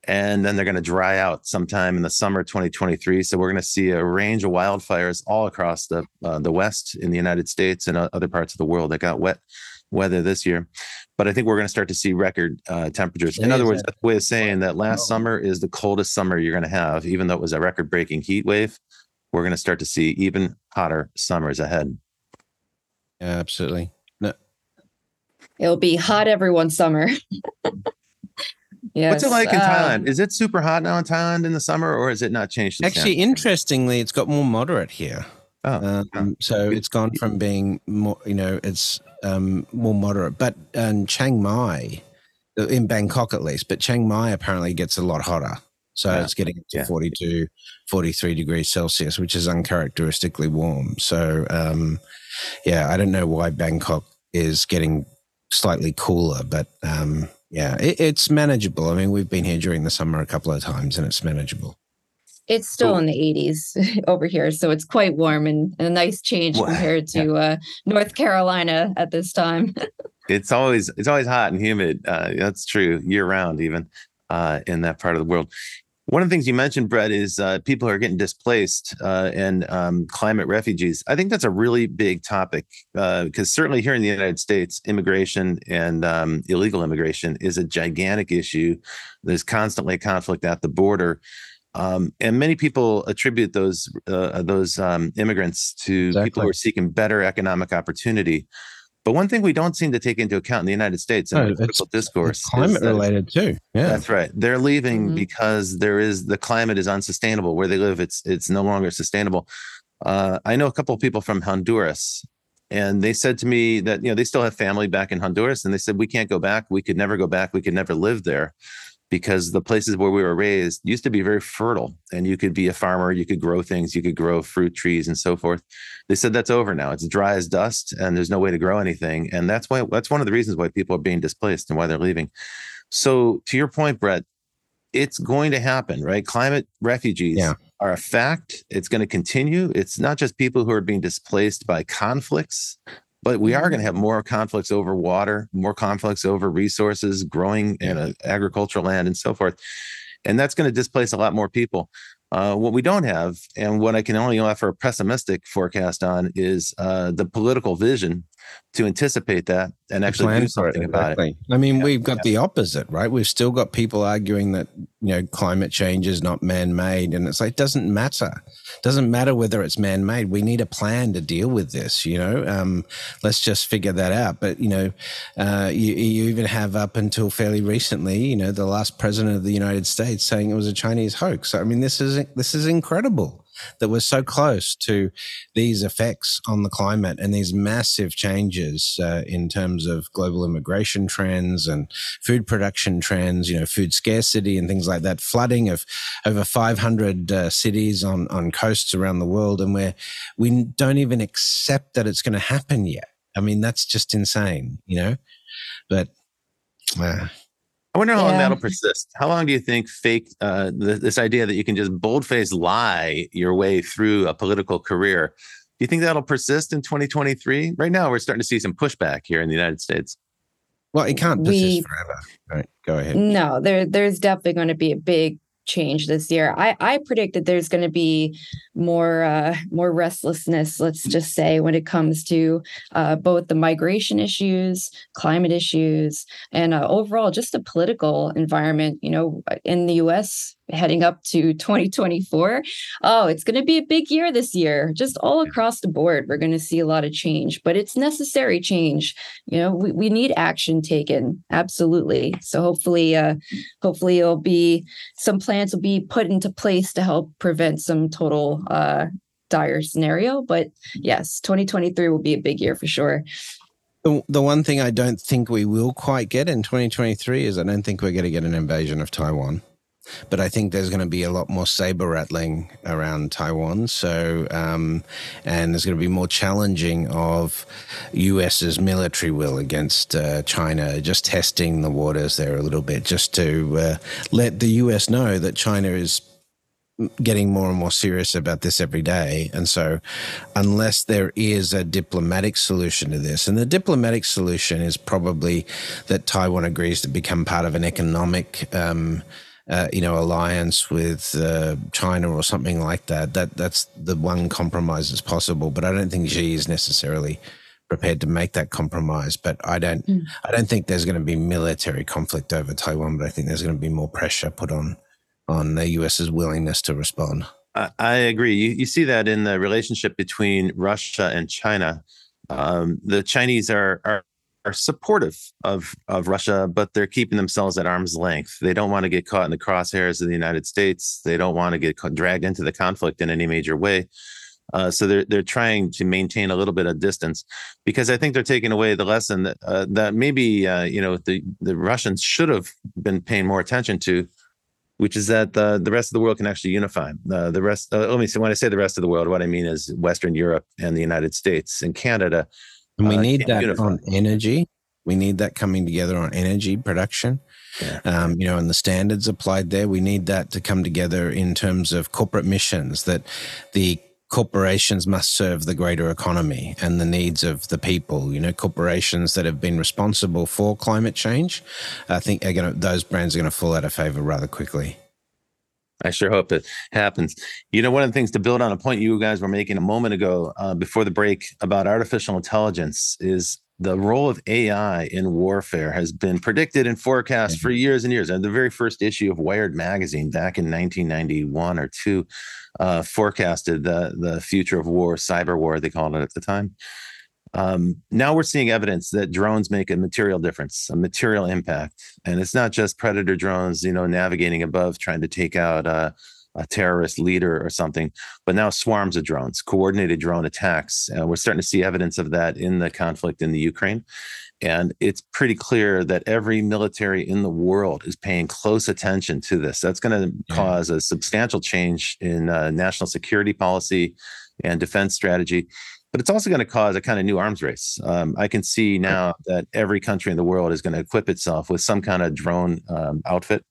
and then they're going to dry out sometime in the summer 2023. So we're going to see a range of wildfires all across the uh, the West in the United States and uh, other parts of the world that got wet weather this year. But I think we're going to start to see record uh, temperatures. In other words, that's a way of saying that last summer is the coldest summer you're going to have, even though it was a record breaking heat wave. We're going to start to see even hotter summers ahead. Absolutely. No. It'll be hot every one summer. Yes. What's it like in uh, Thailand? Is it super hot now in Thailand in the summer, or has it not changed? Actually, interestingly, it's got more moderate here. Oh, um, so it's gone from being more, you know, it's um, more moderate. But in Chiang Mai, uh, in Bangkok at least, but Chiang Mai apparently gets a lot hotter. So yeah. it's getting to yeah. 42, 43 degrees Celsius, which is uncharacteristically warm. So, um, yeah, I don't know why Bangkok is getting slightly cooler, but um, yeah, it, it's manageable. I mean, we've been here during the summer a couple of times and it's manageable. It's still in the 80s over here, so it's quite warm and, and a nice change compared to yeah. uh, North Carolina at this time. it's always it's always hot and humid. Uh, that's true year round, even uh, in that part of the world. One of the things you mentioned, Brett, is uh, people who are getting displaced uh, and um, climate refugees. I think that's a really big topic because uh, certainly here in the United States, immigration and um, illegal immigration is a gigantic issue. There's constantly conflict at the border. Um, and many people attribute those uh, those um, immigrants to exactly. people who are seeking better economic opportunity. But one thing we don't seem to take into account in the United States in no, the political discourse, climate related too. Yeah, that's right. They're leaving mm-hmm. because there is the climate is unsustainable where they live. It's it's no longer sustainable. Uh, I know a couple of people from Honduras, and they said to me that you know they still have family back in Honduras, and they said we can't go back. We could never go back. We could never live there because the places where we were raised used to be very fertile and you could be a farmer, you could grow things, you could grow fruit trees and so forth. They said that's over now. It's dry as dust and there's no way to grow anything. And that's why that's one of the reasons why people are being displaced and why they're leaving. So to your point, Brett, it's going to happen, right? Climate refugees yeah. are a fact. It's going to continue. It's not just people who are being displaced by conflicts, but we are going to have mm-hmm. more conflicts over water, more conflicts over resources, growing agricultural land, and so forth. And that's going to displace a lot more people. Uh, what we don't have, and what I can only offer a pessimistic forecast on, is uh, the political vision to anticipate that and actually do something it, about exactly. it. I mean, yeah, we've got yeah. the opposite, right? We've still got people arguing that you know climate change is not man-made, and it's like it doesn't matter. It doesn't matter whether it's man-made. We need a plan to deal with this. You know, um, let's just figure that out. But you know, uh, you, you even have up until fairly recently, you know, the last president of the United States saying it was a Chinese hoax. I mean, this is this is incredible that we're so close to these effects on the climate and these massive changes uh, in terms of global immigration trends and food production trends, you know, food scarcity and things like that, flooding of over 500 uh, cities on, on coasts around the world. And we're, we don't even accept that it's going to happen yet. I mean, that's just insane, you know? But, uh, I wonder how yeah. long that'll persist. How long do you think fake uh, th- this idea that you can just boldface lie your way through a political career? Do you think that'll persist in 2023? Right now, we're starting to see some pushback here in the United States. Well, it can't persist we, forever. Right, go ahead. No, there, there's definitely going to be a big change this year. I, I predict that there's going to be more uh, more restlessness, let's just say, when it comes to uh, both the migration issues, climate issues, and uh, overall just the political environment. You know, in the U.S., heading up to 2024. Oh, it's going to be a big year this year. Just all across the board, we're going to see a lot of change, but it's necessary change. You know, we, we need action taken. Absolutely. So hopefully, uh, hopefully it'll be some plans will be put into place to help prevent some total uh, dire scenario. But yes, 2023 will be a big year for sure. The, the one thing I don't think we will quite get in 2023 is I don't think we're going to get an invasion of Taiwan but I think there's going to be a lot more saber rattling around Taiwan. So, um, and there's going to be more challenging of US's military will against uh, China, just testing the waters there a little bit, just to uh, let the US know that China is getting more and more serious about this every day. And so, unless there is a diplomatic solution to this, and the diplomatic solution is probably that Taiwan agrees to become part of an economic um, uh, you know, alliance with uh, China or something like that. That that's the one compromise that's possible. But I don't think Xi is necessarily prepared to make that compromise. But I don't, mm. I don't think there's going to be military conflict over Taiwan. But I think there's going to be more pressure put on on the US's willingness to respond. I agree. You, you see that in the relationship between Russia and China. Um, the Chinese are, are are supportive of of Russia, but they're keeping themselves at arm's length. They don't want to get caught in the crosshairs of the United States. They don't want to get dragged into the conflict in any major way. Uh, so they're they're trying to maintain a little bit of distance because I think they're taking away the lesson that uh, that maybe uh, you know the the Russians should have been paying more attention to, which is that the the rest of the world can actually unify. Uh, the rest, uh, let me say, when I say the rest of the world, what I mean is Western Europe and the United States and Canada and we uh, need that on energy. We need that coming together on energy production. Yeah. Um, you know, and the standards applied there. We need that to come together in terms of corporate missions that the corporations must serve the greater economy and the needs of the people. You know, corporations that have been responsible for climate change, I think are going to, those brands are going to fall out of favor rather quickly. I sure hope it happens. You know, one of the things to build on a point you guys were making a moment ago uh, before the break about artificial intelligence is the role of AI in warfare has been predicted and forecast for years and years. And the very first issue of Wired magazine back in 1991 or two uh, forecasted the the future of war, cyber war, they called it at the time. Um, now we're seeing evidence that drones make a material difference, a material impact, and it's not just predator drones, you know, navigating above trying to take out a, a terrorist leader or something, but now swarms of drones, coordinated drone attacks. Uh, we're starting to see evidence of that in the conflict in the Ukraine. And it's pretty clear that every military in the world is paying close attention to this. That's going to yeah. cause a substantial change in uh, national security policy and defense strategy but it's also going to cause a kind of new arms race. Um, I can see now that every country in the world is going to equip itself with some kind of drone um, outfit,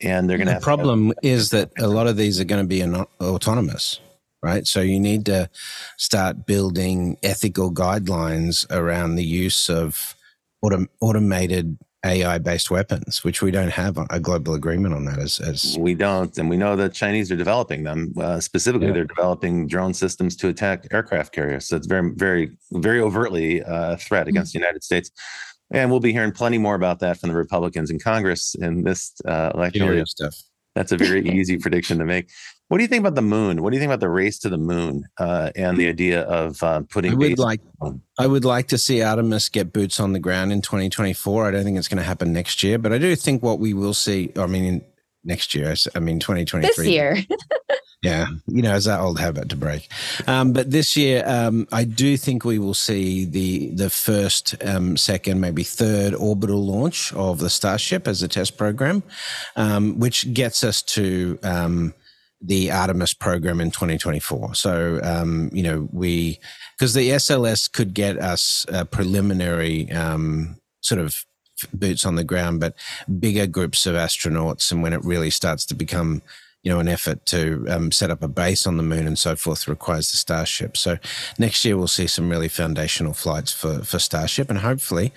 and they're going to. The problem to is that a lot of these are going to be autonomous, right? So you need to start building ethical guidelines around the use of autom- automated AI based weapons, which we don't have a global agreement on that. As, as we don't, and we know that Chinese are developing them. Uh, specifically, yeah. they're developing drone systems to attack aircraft carriers. So it's very, very, very overtly uh, a threat mm-hmm. against the United States. And we'll be hearing plenty more about that from the Republicans in Congress in this uh, election. Stuff. That's a very easy prediction to make. What do you think about the moon? What do you think about the race to the moon uh, and the idea of uh, putting? I would like, I would like to see Artemis get boots on the ground in 2024. I don't think it's going to happen next year, but I do think what we will see. I mean, next year. I mean, 2023. This year. yeah, you know, it's that old habit to break. Um, but this year, um, I do think we will see the the first, um, second, maybe third orbital launch of the Starship as a test program, um, which gets us to um, the Artemis program in 2024. So, um, you know, we, because the SLS could get us a preliminary um, sort of boots on the ground, but bigger groups of astronauts. And when it really starts to become, you know, an effort to um, set up a base on the moon and so forth requires the Starship. So next year we'll see some really foundational flights for, for Starship and hopefully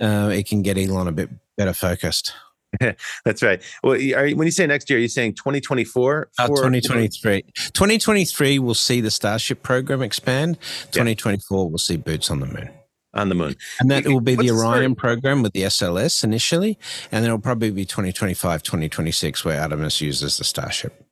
uh, it can get Elon a bit better focused. That's right. Well, are you, when you say next year, are you saying 2024? Uh, 2023. 2023 will see the Starship program expand. 2024 yeah. will see boots on the moon. On the moon. And that will be the Orion the program with the SLS initially. And then it'll probably be 2025, 2026, where Artemis uses the Starship.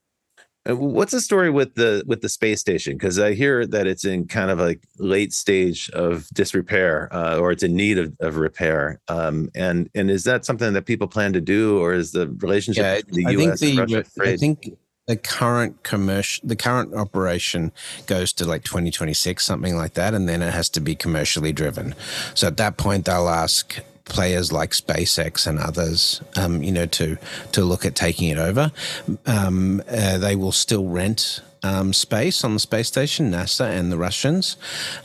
Uh, what's the story with the with the space station? Because I hear that it's in kind of a late stage of disrepair, uh, or it's in need of, of repair. Um, and and is that something that people plan to do, or is the relationship yeah, the I U.S. Think the, Russia? I think the current commercial, the current operation goes to like 2026, something like that, and then it has to be commercially driven. So at that point, they'll ask players like SpaceX and others, um, you know, to to look at taking it over. Um, uh, they will still rent um, space on the space station, NASA and the Russians.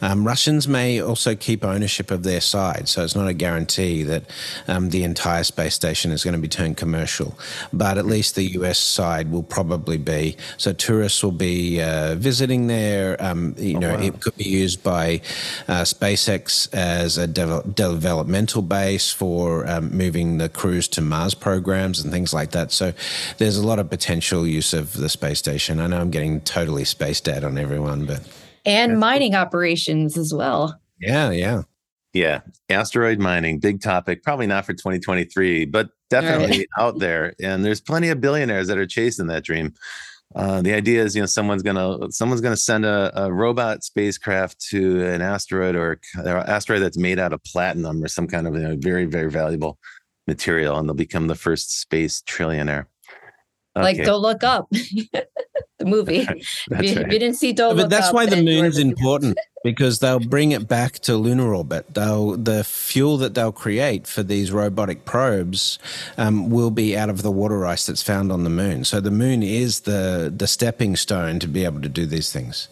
Um, Russians may also keep ownership of their side, so it's not a guarantee that um, the entire space station is going to be turned commercial. But at least the US side will probably be. So tourists will be uh, visiting there. Um, you oh, know, wow. it could be used by uh, SpaceX as a de- developmental base for um, moving the crews to Mars programs and things like that. So there's a lot of potential use of the space station. I know I'm getting totally spaced out on everyone, but and mining operations as well. Yeah, yeah. Yeah, asteroid mining, big topic. Probably not for 2023, but definitely right. out there. And there's plenty of billionaires that are chasing that dream. Uh, the idea is, you know, someone's gonna someone's gonna send a, a robot spacecraft to an asteroid or, or asteroid that's made out of platinum or some kind of you know, very very valuable material, and they'll become the first space trillionaire. Okay. Like Don't Look Up, the movie. if, you, right. if, you, didn't see Don't but Look that's Up, why the moon's important because they'll bring it back to lunar orbit. They'll the fuel that they'll create for these robotic probes um, will be out of the water ice that's found on the moon. So the moon is the the stepping stone to be able to do these things.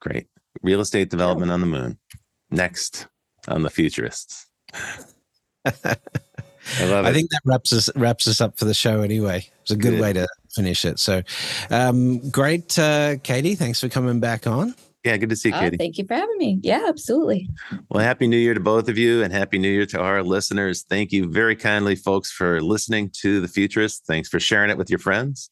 Great real estate development on the moon. Next on the futurists. I love it. I think that wraps us wraps us up for the show anyway. It's a good, good. way to finish it. So, um, great, uh, Katie. Thanks for coming back on. Yeah, good to see you, Uh, Katie. thank you for having me. Yeah, absolutely. Well, happy new year to both of you and happy new year to our listeners. Thank you very kindly, folks, for listening to The Futurist. Thanks for sharing it with your friends.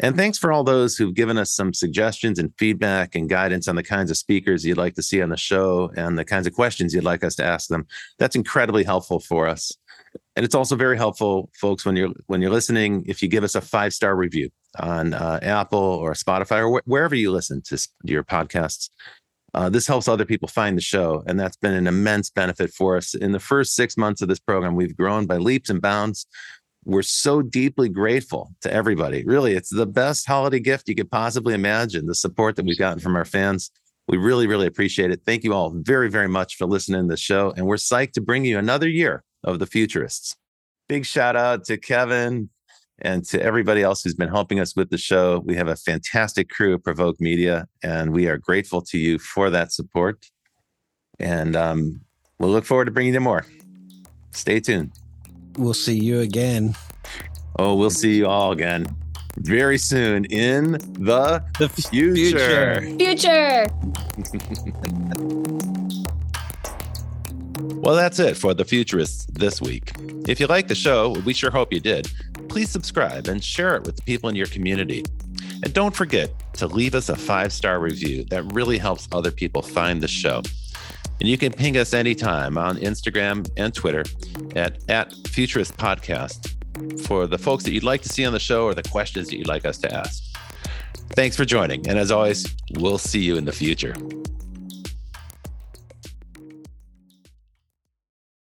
And thanks for all those who've given us some suggestions and feedback and guidance on the kinds of speakers you'd like to see on the show and the kinds of questions you'd like us to ask them. That's incredibly helpful for us. And it's also very helpful, folks, when you're when you're listening, if you give us a five star review on uh, Apple or Spotify or wh- wherever you listen to your podcasts. Uh, this helps other people find the show, and that's been an immense benefit for us. In the first six months of this program, we've grown by leaps and bounds. We're so deeply grateful to everybody. Really, it's the best holiday gift you could possibly imagine. The support that we've gotten from our fans, we really, really appreciate it. Thank you all very, very much for listening to the show, and we're psyched to bring you another year of the Futurists. Big shout out to Kevin and to everybody else who's been helping us with the show. We have a fantastic crew at Provoke Media, and we are grateful to you for that support. And um, we'll look forward to bringing you more. Stay tuned. We'll see you again. Oh, we'll see you all again very soon in the The future. Future. Well, that's it for The Futurists this week. If you like the show, we sure hope you did. Please subscribe and share it with the people in your community. And don't forget to leave us a five star review. That really helps other people find the show. And you can ping us anytime on Instagram and Twitter at, at Futurist Podcast for the folks that you'd like to see on the show or the questions that you'd like us to ask. Thanks for joining. And as always, we'll see you in the future.